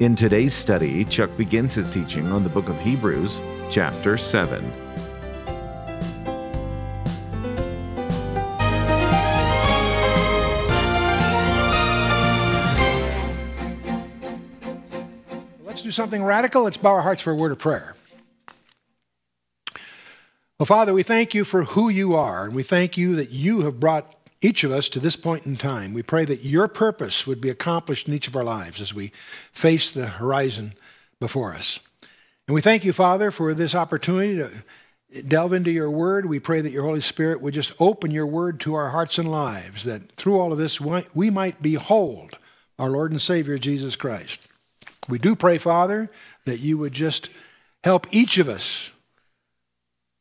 In today's study, Chuck begins his teaching on the book of Hebrews, chapter 7. Let's do something radical. Let's bow our hearts for a word of prayer. Well, Father, we thank you for who you are, and we thank you that you have brought each of us to this point in time. We pray that your purpose would be accomplished in each of our lives as we face the horizon before us. And we thank you, Father, for this opportunity to delve into your word. We pray that your Holy Spirit would just open your word to our hearts and lives, that through all of this we might behold our Lord and Savior Jesus Christ. We do pray, Father, that you would just help each of us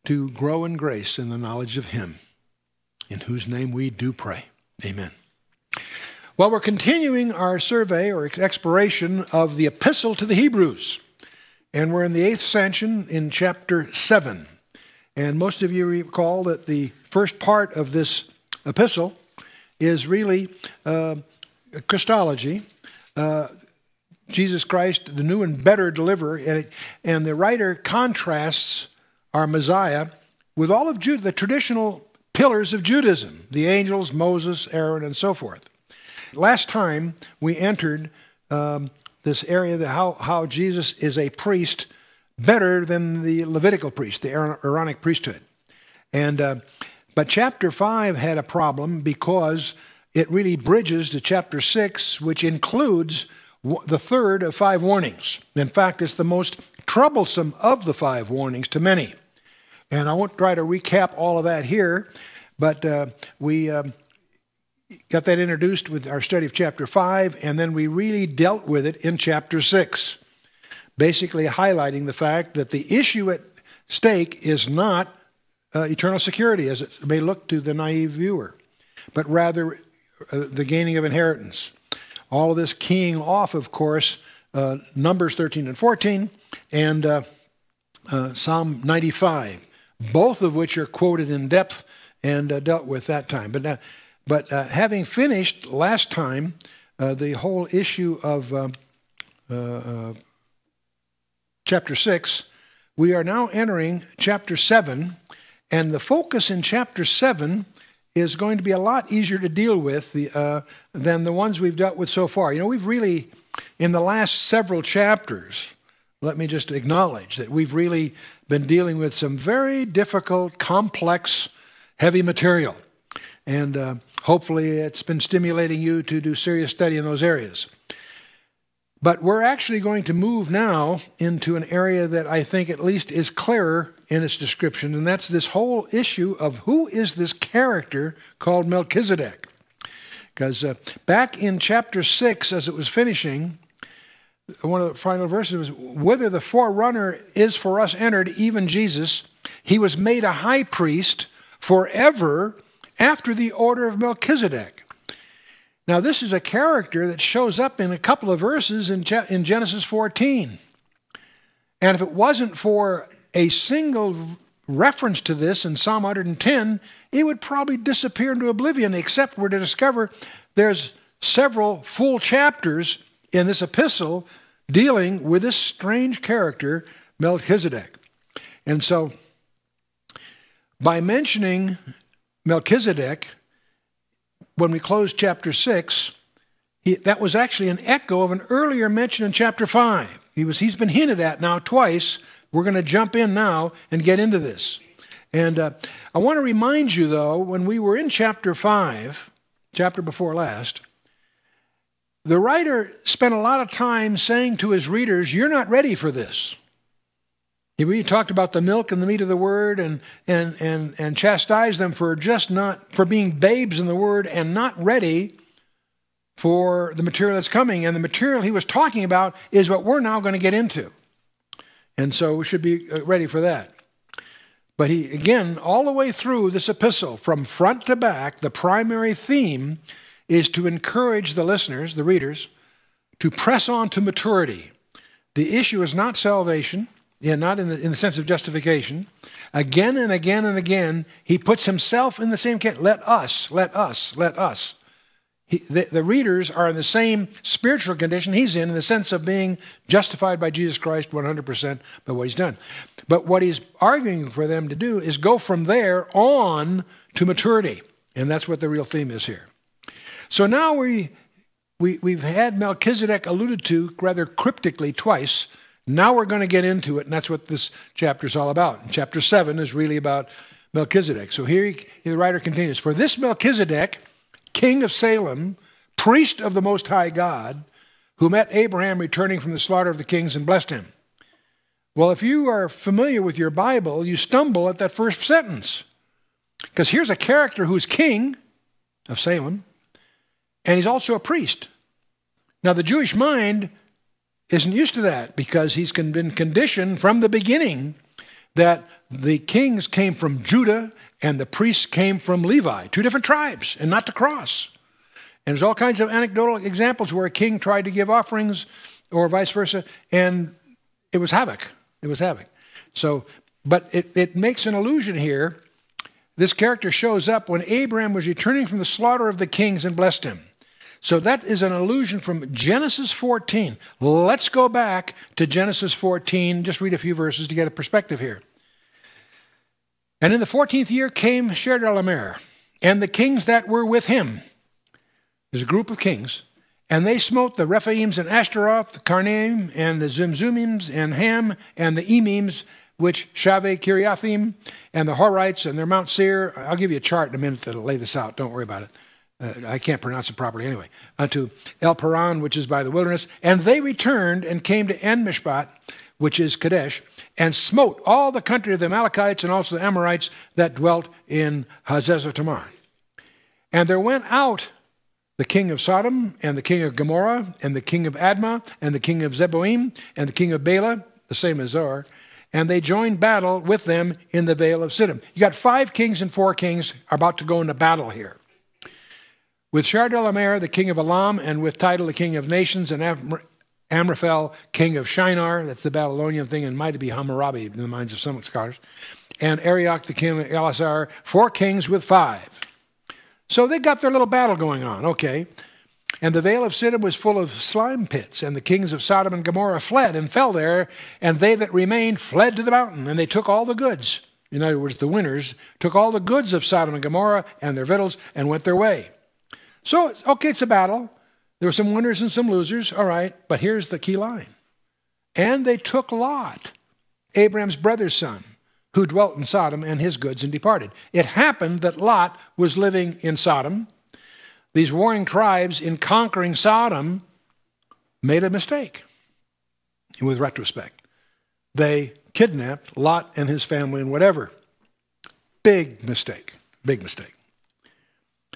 to grow in grace in the knowledge of Him in whose name we do pray. Amen. Well, we're continuing our survey or exploration of the epistle to the Hebrews, and we're in the eighth section in chapter 7. And most of you recall that the first part of this epistle is really uh, Christology. Uh, Jesus Christ, the new and better deliverer, and, and the writer contrasts our Messiah with all of Judah, the traditional pillars of Judaism the angels, Moses, Aaron, and so forth. Last time we entered um, this area that how, how Jesus is a priest better than the Levitical priest, the Aaronic priesthood. And, uh, but chapter 5 had a problem because it really bridges to chapter 6, which includes the third of five warnings. In fact, it's the most troublesome of the five warnings to many. And I won't try to recap all of that here, but uh, we um, got that introduced with our study of chapter 5, and then we really dealt with it in chapter 6, basically highlighting the fact that the issue at stake is not uh, eternal security, as it may look to the naive viewer, but rather uh, the gaining of inheritance. All of this keying off, of course, uh, Numbers 13 and 14 and uh, uh, Psalm 95 both of which are quoted in depth and uh, dealt with that time. But, uh, but uh, having finished last time uh, the whole issue of uh, uh, chapter 6, we are now entering chapter 7, and the focus in chapter 7 is going to be a lot easier to deal with the, than the ones we've dealt with so far. You know, we've really, in the last several chapters, let me just acknowledge that we've really been dealing with some very difficult, complex, heavy material. And uh, hopefully, it's been stimulating you to do serious study in those areas. But we're actually going to move now into an area that I think at least is clearer in its description, and that's this whole issue of who is this character called Melchizedek. Because uh, back in chapter 6, as it was finishing, one of the final verses was whether the forerunner is for us entered, even Jesus, he was made a high priest forever after the order of Melchizedek. Now, this is a character that shows up in a couple of verses in, Genesis 14. And if it wasn't for a single reference to this in Psalm 110, it would probably disappear into oblivion, except we're to discover there's several full chapters in this epistle dealing with this strange character, Melchizedek. And so, by mentioning Melchizedek, when we close chapter 6, he, that was actually an echo of an earlier mention in chapter 5. He was, he's been hinted at now twice. We're going to jump in now and get into this. And uh, I want to remind you, though, when we were in chapter 5, chapter before last, the writer spent a lot of time saying to his readers, You're not ready for this. He talked about the milk and the meat of the word and, and, and, and chastised them for just not, for being babes in the word and not ready for the material that's coming. And the material he was talking about is what we're now going to get into. And so we should be uh, ready for that. But he, again, all the way through this epistle, from front to back, the primary theme is to encourage the listeners, the readers, to press on to maturity. The issue is not salvation, yeah, not in the, in the sense of justification. Again and again and again, he puts himself in the same category. Let us, let us, let us. He, the, the readers are in the same spiritual condition he's in, in the sense of being justified by Jesus Christ 100% by what he's done. But what he's arguing for them to do is go from there on to maturity. And that's what the real theme is here. So now we, we, we've had Melchizedek alluded to rather cryptically twice. Now we're going to get into it, and that's what this chapter is all about. And chapter 7 is really about Melchizedek. So here he, the writer continues For this Melchizedek, king of Salem, priest of the Most High God, who met Abraham returning from the slaughter of the kings and blessed him. Well, if you are familiar with your Bible, you stumble at that first sentence. Because here's a character who's king of Salem, and he's also a priest. Now, the Jewish mind isn't used to that because he's been conditioned from the beginning that the kings came from Judah and the priests came from Levi, two different tribes, and not to cross. And there's all kinds of anecdotal examples where a king tried to give offerings or vice versa, and it was havoc. It was havoc. So, but it, it makes an allusion here. This character shows up when Abraham was returning from the slaughter of the kings and blessed him. So that is an allusion from Genesis 14. Let's go back to Genesis 14, just read a few verses to get a perspective here. And in the 14th year came Chedorlaomer and the kings that were with him. There's a group of kings. And they smote the Rephaims and Ashtaroth, the Karnaim, and the Zimzumims, and Ham, and the Emims, which Shaveh Kiriathim, and the Horites, and their Mount Seir. I'll give you a chart in a minute that'll lay this out. Don't worry about it uh, I can't pronounce it properly anyway, unto El Paran, which is by the wilderness. And they returned and came to En Mishpat, which is Kadesh, and smote all the country of the Amalekites and also the Amorites that dwelt in Hazezer Tamar. And there went out the king of Sodom, and the king of Gomorrah, and the king of Admah, and the king of Zeboim, and the king of Bela, the same as Zoar, and they joined battle with them in the vale of Siddim. You got five kings and four kings about to go into battle here with Chedorlaomer, the king of Elam, and with Tidal, the king of nations, and Amraphel, king of Shinar, that's the Babylonian thing, and might be Hammurabi in the minds of some scholars, and Arioch, the king of Ellasar, four kings with five. So they got their little battle going on, okay. And the vale of Siddim was full of slime pits, and the kings of Sodom and Gomorrah fled and fell there, and they that remained fled to the mountain, and they took all the goods. In other words, the winners took all the goods of Sodom and Gomorrah and their victuals and went their way. So, okay, it's a battle. There were some winners and some losers, all right, but here's the key line. And they took Lot, Abraham's brother's son, who dwelt in Sodom, and his goods and departed. It happened that Lot was living in Sodom. These warring tribes, in conquering Sodom, made a mistake with retrospect. They kidnapped Lot and his family and whatever. Big mistake. Big mistake.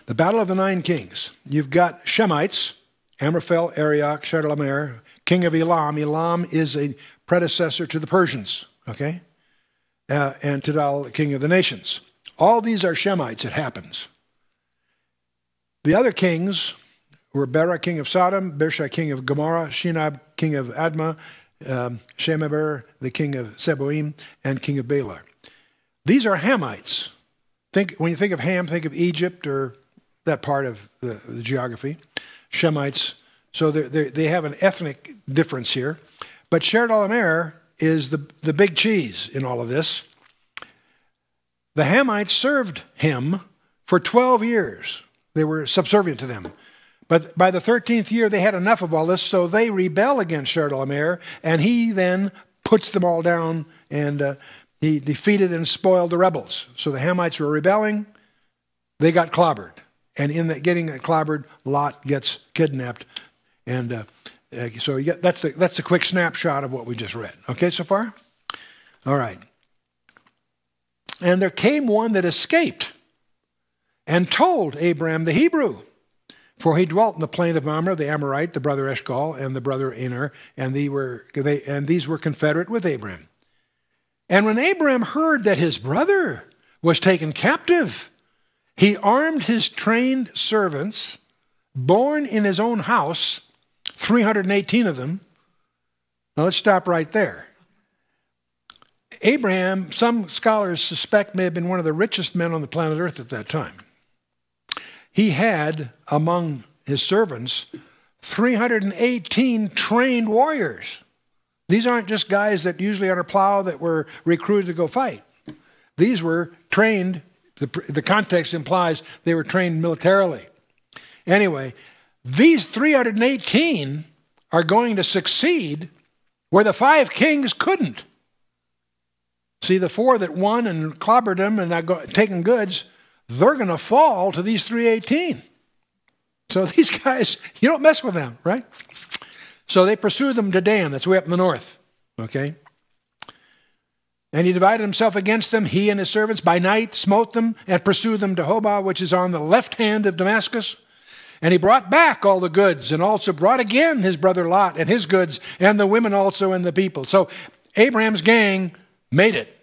The Battle of the Nine Kings. You've got Shemites, Amraphel, Arioch, Chedorlaomer, king of Elam. Elam is a predecessor to the Persians, okay? Uh, and Tidal, king of the nations. All these are Shemites, it happens. The other kings were Bera, king of Sodom, Birsha, king of Gomorrah, Shinab, king of Admah, um, Shemeber, the king of Zeboim, and king of Bela. These are Hamites. Think, when you think of Ham, think of Egypt or that part of the, the geography. Shemites. So they're, they're, they have an ethnic difference here. But Chedorlaomer is the, the big cheese in all of this. The Hamites served him for 12 years. They were subservient to them. But by the 13th year, they had enough of all this, so they rebel against Chedorlaomer, and he then puts them all down and uh, he defeated and spoiled the rebels. So the Hamites were rebelling, they got clobbered. And in that getting clobbered, Lot gets kidnapped. And uh, uh, so get, that's, the, that's a quick snapshot of what we just read. Okay, so far? All right. And there came one that escaped and told Abram the Hebrew For he dwelt in the plain of Mamre, the Amorite, the brother Eshcol, and the brother Aner, and, they were, they, and these were confederate with Abraham. And when Abraham heard that his brother was taken captive, he armed his trained servants, born in his own house, 318 of them. Now let's stop right there. Abraham, some scholars suspect, may have been one of the richest men on the planet Earth at that time. He had among his servants 318 trained warriors. These aren't just guys that usually on a plow that were recruited to go fight. These were trained, the, the context implies they were trained militarily. Anyway, these 318 are going to succeed where the five kings couldn't. See, the four that won and clobbered them and got taken goods, they're going to fall to these 318. So these guys, you don't mess with them, right? So they pursued them to Dan, that's way up in the north, okay? And he divided himself against them, he and his servants, by night, smote them, and pursued them to Hobah, which is on the left hand of Damascus. And he brought back all the goods, and also brought again his brother Lot and his goods, and the women also and the people. So Abraham's gang made it.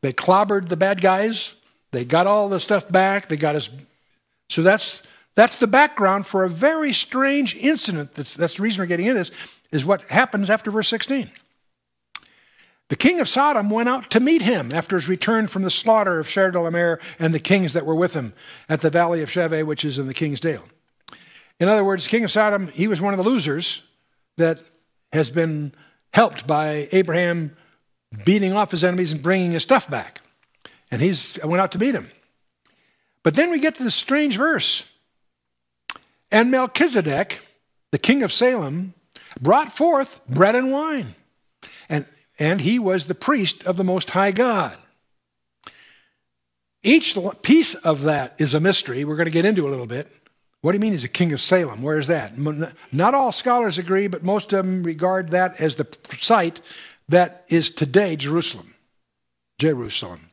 They clobbered the bad guys, they got all the stuff back. They got us. So that's that's the background for a very strange incident. That's, that's the reason we're getting into this. Is what happens after verse 16. The king of Sodom went out to meet him after his return from the slaughter of Chedorlaomer and the kings that were with him at the valley of Shaveh, which is in the king's dale. In other words, king of Sodom, he was one of the losers that has been helped by Abraham beating off his enemies and bringing his stuff back. And he's I went out to meet him. But then we get to this strange verse. And Melchizedek, the king of Salem, brought forth bread and wine. And, and he was the priest of the Most High God. Each piece of that is a mystery. We're going to get into a little bit. What do you mean he's a king of Salem? Where is that? Not all scholars agree, but most of them regard that as the site that is today Jerusalem. Jerusalem.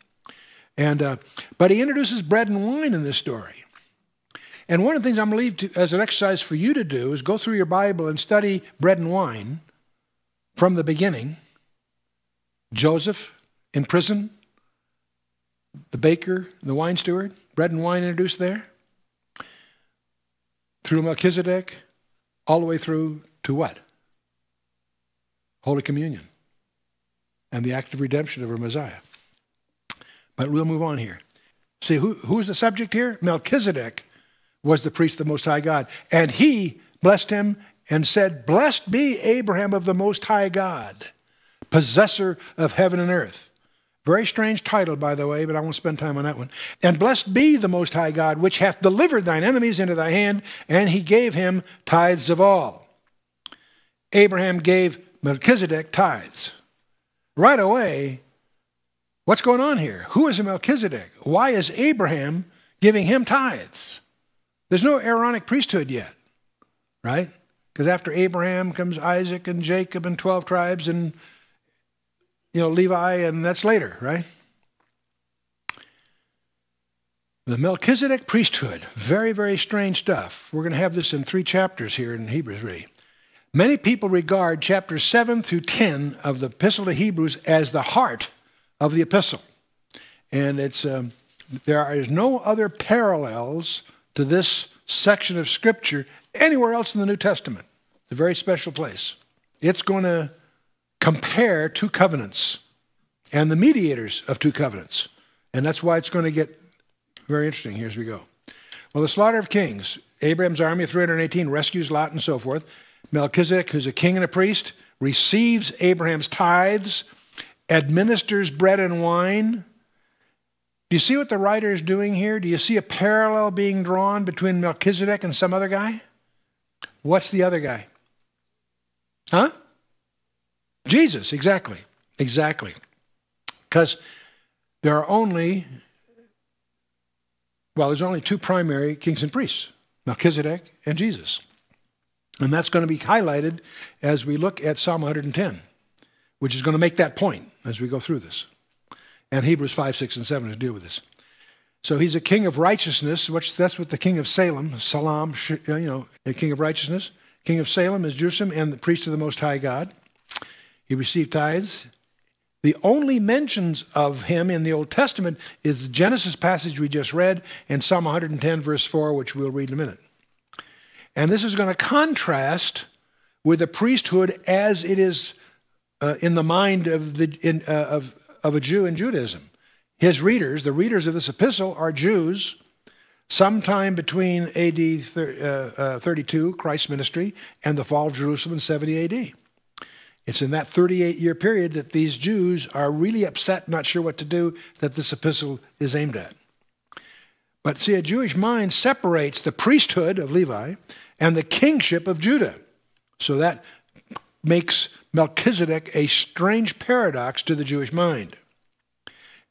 And, uh, but he introduces bread and wine in this story. And one of the things I'm going to leave to, as an exercise for you to do is go through your Bible and study bread and wine from the beginning. Joseph in prison, the baker, the wine steward, bread and wine introduced there. Through Melchizedek, all the way through to what? Holy Communion and the act of redemption of our Messiah. But we'll move on here. See, who, who's the subject here? Melchizedek was the priest of the Most High God. And he blessed him and said, Blessed be Abraham of the Most High God, possessor of heaven and earth. Very strange title, by the way, but I won't spend time on that one. And blessed be the Most High God, which hath delivered thine enemies into thy hand, and he gave him tithes of all. Abraham gave Melchizedek tithes. Right away, What's going on here? Who is Melchizedek? Why is Abraham giving him tithes? There's no Aaronic priesthood yet, right? Because after Abraham comes Isaac and Jacob and 12 tribes and, you know, Levi, and that's later, right? The Melchizedek priesthood, very, very strange stuff. We're going to have this in three chapters here in Hebrews 3. Many people regard chapters 7 through 10 of the Epistle to Hebrews as the heart of the epistle. And it's, um, there is no other parallels to this section of Scripture anywhere else in the New Testament. It's a very special place. It's going to compare two covenants and the mediators of two covenants. And that's why it's going to get very interesting here as we go. Well, the slaughter of kings, Abraham's army of 318 rescues Lot and so forth. Melchizedek, who's a king and a priest, receives Abraham's tithes administers bread and wine. Do you see what the writer is doing here? Do you see a parallel being drawn between Melchizedek and some other guy? What's the other guy? Huh? Jesus, exactly. Exactly. Because there are only, well, there's only two primary kings and priests Melchizedek and Jesus. And that's going to be highlighted as we look at Psalm 110 which is going to make that point as we go through this. And Hebrews 5, 6, and 7 to deal with this. So he's a king of righteousness, which that's what the king of Salem, Salam, you know, a king of righteousness. King of Salem is Jerusalem and the priest of the Most High God. He received tithes. The only mentions of him in the Old Testament is the Genesis passage we just read and Psalm 110, verse 4, which we'll read in a minute. And this is going to contrast with the priesthood as it is uh, in the mind of, the, in, uh, of, of a Jew in Judaism. His readers, the readers of this epistle, are Jews sometime between AD uh, 32, Christ's ministry, and the fall of Jerusalem in 70 AD. It's in that 38 year period that these Jews are really upset, not sure what to do, that this epistle is aimed at. But see, a Jewish mind separates the priesthood of Levi and the kingship of Judah. So that makes Melchizedek a strange paradox to the Jewish mind.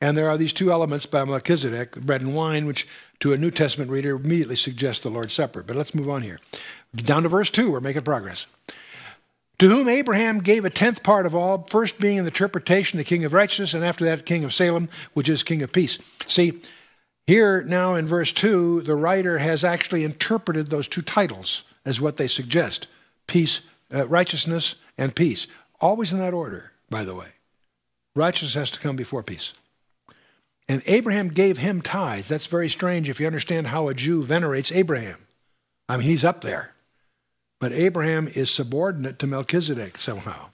And there are these two elements by Melchizedek, bread and wine, which to a New Testament reader immediately suggests the Lord's Supper. But let's move on here. Down to verse 2, we're making progress. To whom Abraham gave a tenth part of all, first being in the interpretation the king of righteousness, and after that, king of Salem, which is king of peace. See, here now in verse 2, the writer has actually interpreted those two titles as what they suggest peace, uh, righteousness, and peace. Always in that order, by the way. Righteousness has to come before peace. And Abraham gave him tithes. That's very strange if you understand how a Jew venerates Abraham. I mean, he's up there. But Abraham is subordinate to Melchizedek somehow.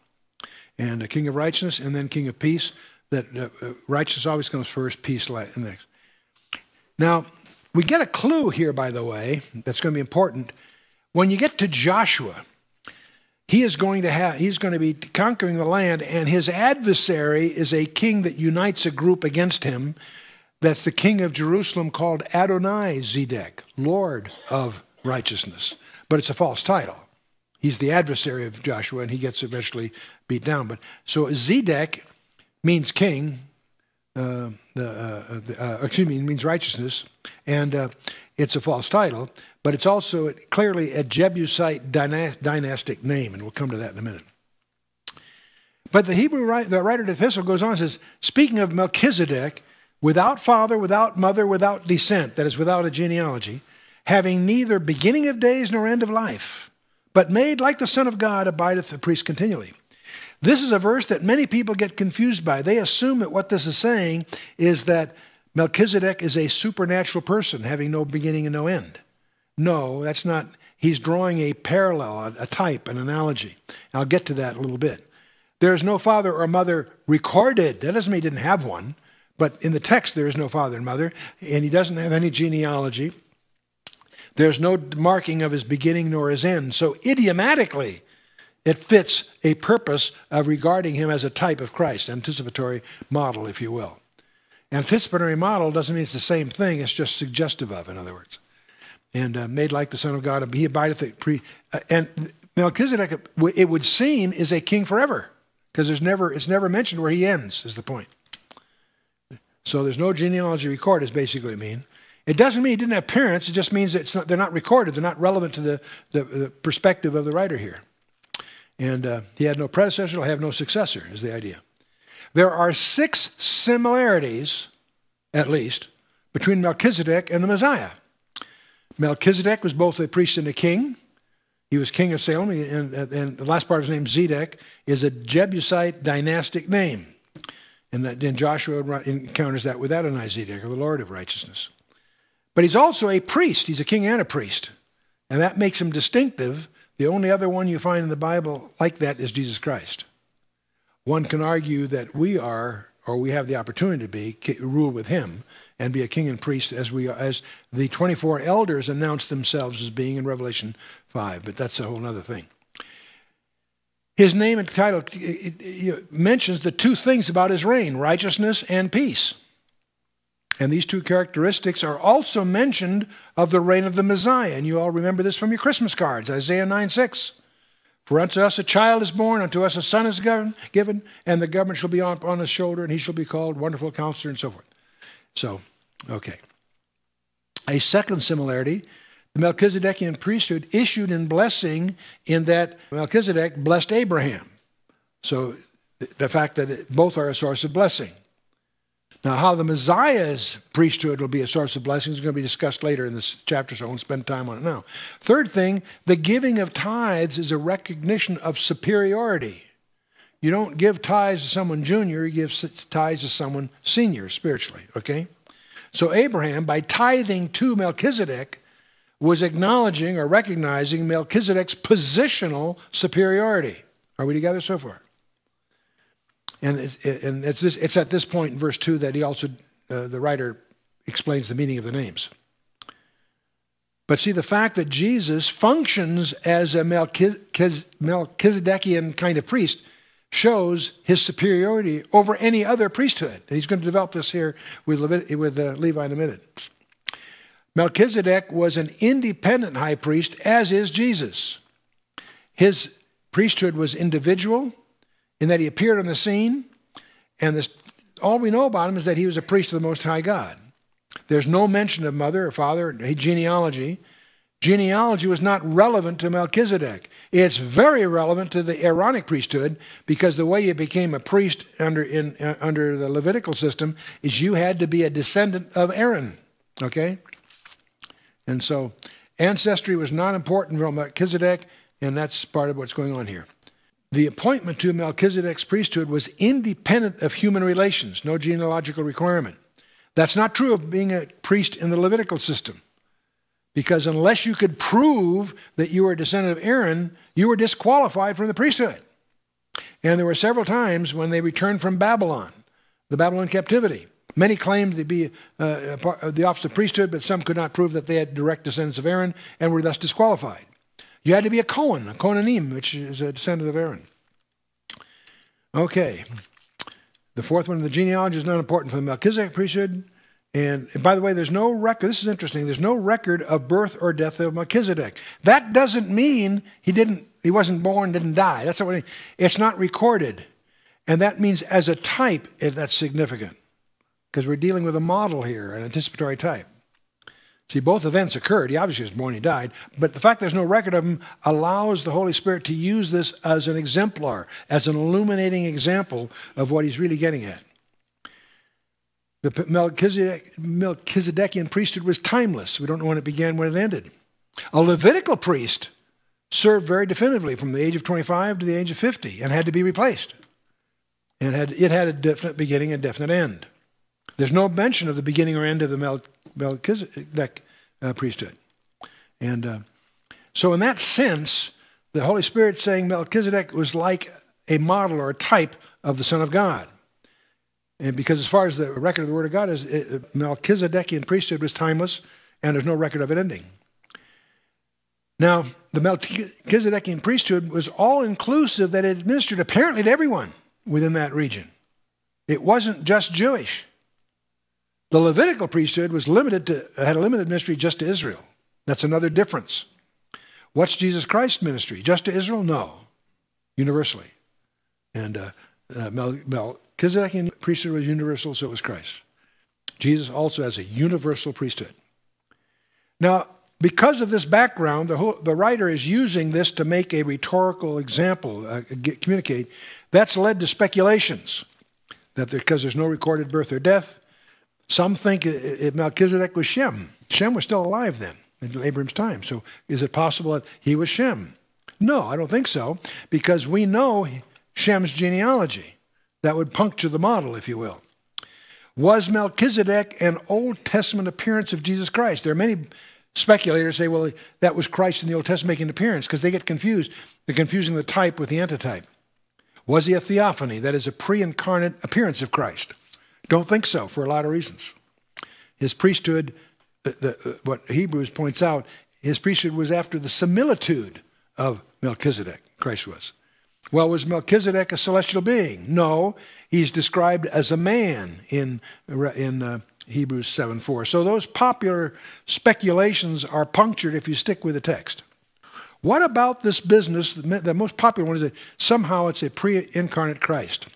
And a king of righteousness and then king of peace. That uh, uh righteousness always comes first, peace next. Now, we get a clue here, by the way, that's going to be important. When you get to Joshua, he is going to have he's going to be conquering the land and his adversary is a king that unites a group against him that's the king of jerusalem called adonai zedek lord of righteousness but it's a false title he's the adversary of joshua and he gets eventually beat down but so zedek means king uh, the, uh, the uh, excuse me means righteousness and uh, it's a false title but it's also clearly a Jebusite dynastic name, and we'll come to that in a minute. But the Hebrew the writer of the epistle goes on and says, speaking of Melchizedek, without father, without mother, without descent, that is, without a genealogy, having neither beginning of days nor end of life, but made like the Son of God, abideth the priest continually. This is a verse that many people get confused by. They assume that what this is saying is that Melchizedek is a supernatural person having no beginning and no end. No, that's not. He's drawing a parallel, a, type, an analogy. I'll get to that a little bit. There's no father or mother recorded. That doesn't mean he didn't have one, but in the text there is no father and mother, and he doesn't have any genealogy. There's no marking of his beginning nor his end. So idiomatically, it fits a purpose of regarding him as a type of Christ, anticipatory model, if you will. Anticipatory model doesn't mean it's the same thing, it's just suggestive of, in other words and uh, made like the Son of God, and he abideth pre. Uh, and Melchizedek, it would seem, is a king forever, because there's never it's never mentioned where he ends. Is the point? So there's no genealogy recorded. Is basically mean. It doesn't mean he didn't have parents. It just means that they're not recorded. They're not relevant to the, the, the perspective of the writer here. And uh, he had no predecessor. He'll have no successor. Is the idea. There are six similarities, at least, between Melchizedek and the Messiah. Melchizedek was both a priest and a king. He was king of Salem, and, and the last part of his name, Zedek, is a Jebusite dynastic name. And then Joshua encounters that with Adonai Zedek, or the Lord of righteousness. But he's also a priest. He's a king and a priest. And that makes him distinctive. The only other one you find in the Bible like that is Jesus Christ. One can argue that we are, or we have the opportunity to be, rule with him and be a king and priest as we as the 24 elders announce themselves as being in Revelation 5, but that's a whole other thing. His name and title mentions the two things about his reign, righteousness and peace. And these two characteristics are also mentioned of the reign of the Messiah. And you all remember this from your Christmas cards, Isaiah 9 6. For unto us a child is born, unto us a son is given, and the government shall be on, his shoulder, and he shall be called Wonderful Counselor, and so forth. So, okay. A second similarity the Melchizedekian priesthood issued in blessing in that Melchizedek blessed Abraham. So, the fact that both are a source of blessing. Now, how the Messiah's priesthood will be a source of blessings is going to be discussed later in this chapter, so I won't spend time on it now. Third thing, the giving of tithes is a recognition of superiority. You don't give tithes to someone junior, you give tithes to someone senior spiritually, okay? So Abraham, by tithing to Melchizedek, was acknowledging or recognizing Melchizedek's positional superiority. Are we together so far? And it's, and it's, this, it's at this point in verse 2 that he also, uh, the writer explains the meaning of the names. But see, the fact that Jesus functions as a Melchizedekian kind of priest shows his superiority over any other priesthood. And he's going to develop this here with, Levit- with uh, Levi in a minute. Melchizedek was an independent high priest, as is Jesus. His priesthood was individual in that he appeared on the scene, and this, all we know about him is that he was a priest of the Most High God. There's no mention of mother or father, genealogy. Genealogy was not relevant to Melchizedek. It's very relevant to the Aaronic priesthood because the way you became a priest under, in, uh, under the Levitical system is you had to be a descendant of Aaron. Okay? And so ancestry was not important for Melchizedek, and that's part of what's going on here. The appointment to Melchizedek's priesthood was independent of human relations, no genealogical requirement. That's not true of being a priest in the Levitical system. Because unless you could prove that you were a descendant of Aaron, you were disqualified from the priesthood. And there were several times when they returned from Babylon, the Babylon captivity. Many claimed to be uh, the office of priesthood, but some could not prove that they had direct descendants of Aaron and were thus disqualified. You had to be a Cohen, a Kohanim, which is a descendant of Aaron. Okay. The fourth one, of the genealogy is not important for the Melchizedek priesthood. And, and, by the way, there's no record, this is interesting, there's no record of birth or death of Melchizedek. That doesn't mean he didn't, he wasn't born, didn't die. That's not what it's not recorded. And that means as a type, eh, that's significant because we're dealing with a model here, an anticipatory type. See, both events occurred. He obviously was born, he died. But the fact there's no record of him allows the Holy Spirit to use this as an exemplar, as an illuminating example of what he's really getting at. The Melchizedek, Melchizedekian priesthood was timeless. We don't know when it began, when it ended. A Levitical priest served very definitively from the age of 25 to the age of 50 and had to be replaced. And had, it had a definite beginning and definite end. There's no mention of the beginning or end of the Melchizedek uh, priesthood. And uh, so, in that sense, the Holy Spirit saying Melchizedek was like a model or a type of the Son of God. And because, as far as the record of the Word of God is, it, Melchizedekian priesthood was timeless, and there's no record of it ending. Now, the Melchizedekian priesthood was all inclusive that it administered apparently to everyone within that region. It wasn't just Jewish. The Levitical priesthood was limited to, had a limited ministry just to Israel. That's another difference. What's Jesus Christ's ministry? Just to Israel? No, universally. And uh, uh, Melchizedekian priesthood was universal, so was Christ. Jesus also has a universal priesthood. Now, because of this background, the, whole, the writer is using this to make a rhetorical example, uh, get, communicate. That's led to speculations that because there's no recorded birth or death, some think it, Melchizedek was Shem. Shem was still alive then in Abraham's time. So is it possible that he was Shem? No, I don't think so, because we know Shem's genealogy. That would puncture the model, if you will. Was Melchizedek an Old Testament appearance of Jesus Christ? There are many speculators say, well, that was Christ in the Old Testament making an appearance because they get confused. They're confusing the type with the antitype. Was he a theophany, that is, a pre incarnate appearance of Christ? Don't think so for a lot of reasons. His priesthood, the, the, what Hebrews points out, his priesthood was after the similitude of Melchizedek, Christ was. Well, was Melchizedek a celestial being? No, he's described as a man in, in uh, Hebrews 7 4. So those popular speculations are punctured if you stick with the text. What about this business? The most popular one is that somehow it's a pre incarnate Christ.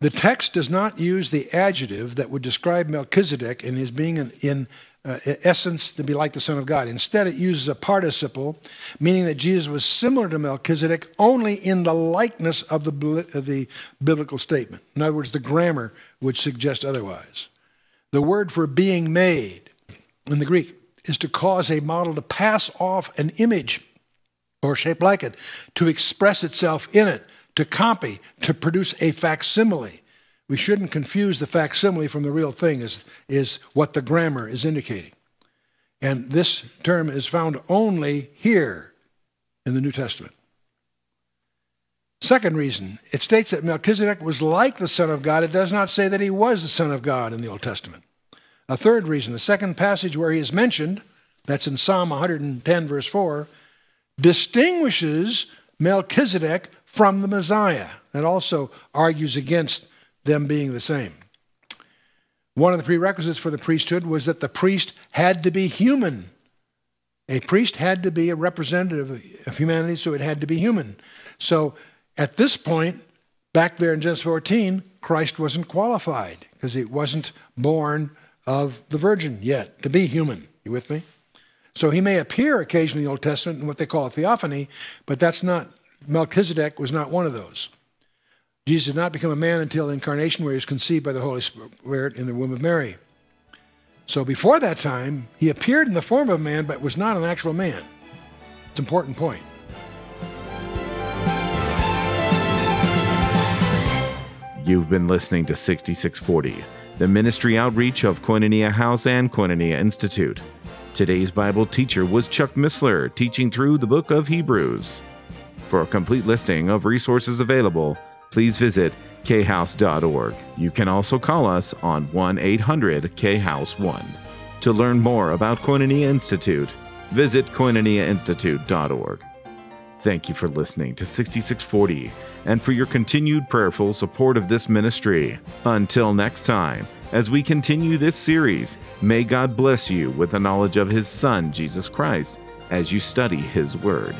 The text does not use the adjective that would describe Melchizedek in his being in, in uh, essence to be like the Son of God. Instead, it uses a participle, meaning that Jesus was similar to Melchizedek only in the likeness of the, of the biblical statement. In other words, the grammar would suggest otherwise. The word for being made in the Greek is to cause a model to pass off an image or shape like it, to express itself in it, to copy, to produce a facsimile. We shouldn't confuse the facsimile from the real thing, is, is what the grammar is indicating. And this term is found only here in the New Testament. Second reason, it states that Melchizedek was like the Son of God. It does not say that he was the Son of God in the Old Testament. A third reason, the second passage where he is mentioned, that's in Psalm 110, verse 4, distinguishes Melchizedek from the Messiah. That also argues against them being the same. One of the prerequisites for the priesthood was that the priest had to be human. A priest had to be a representative of humanity, so it had to be human. So at this point, back there in Genesis 14, Christ wasn't qualified because he wasn't born of the virgin yet to be human. You with me? So he may appear occasionally in the Old Testament in what they call a theophany, but that's not, Melchizedek was not one of those. Jesus did not become a man until the incarnation, where he was conceived by the Holy Spirit in the womb of Mary. So before that time, he appeared in the form of a man, but was not an actual man. It's an important point. You've been listening to 6640, the ministry outreach of Koinonia House and Koinonia Institute. Today's Bible teacher was Chuck Missler, teaching through the book of Hebrews. For a complete listing of resources available, please visit khouse.org. You can also call us on 1 800 House 1 To learn more about Koinonia Institute, visit koinoniainstitute.org. Thank you for listening to 6640 and for your continued prayerful support of this ministry. Until next time, as we continue this series, may God bless you with the knowledge of His Son, Jesus Christ, as you study His Word.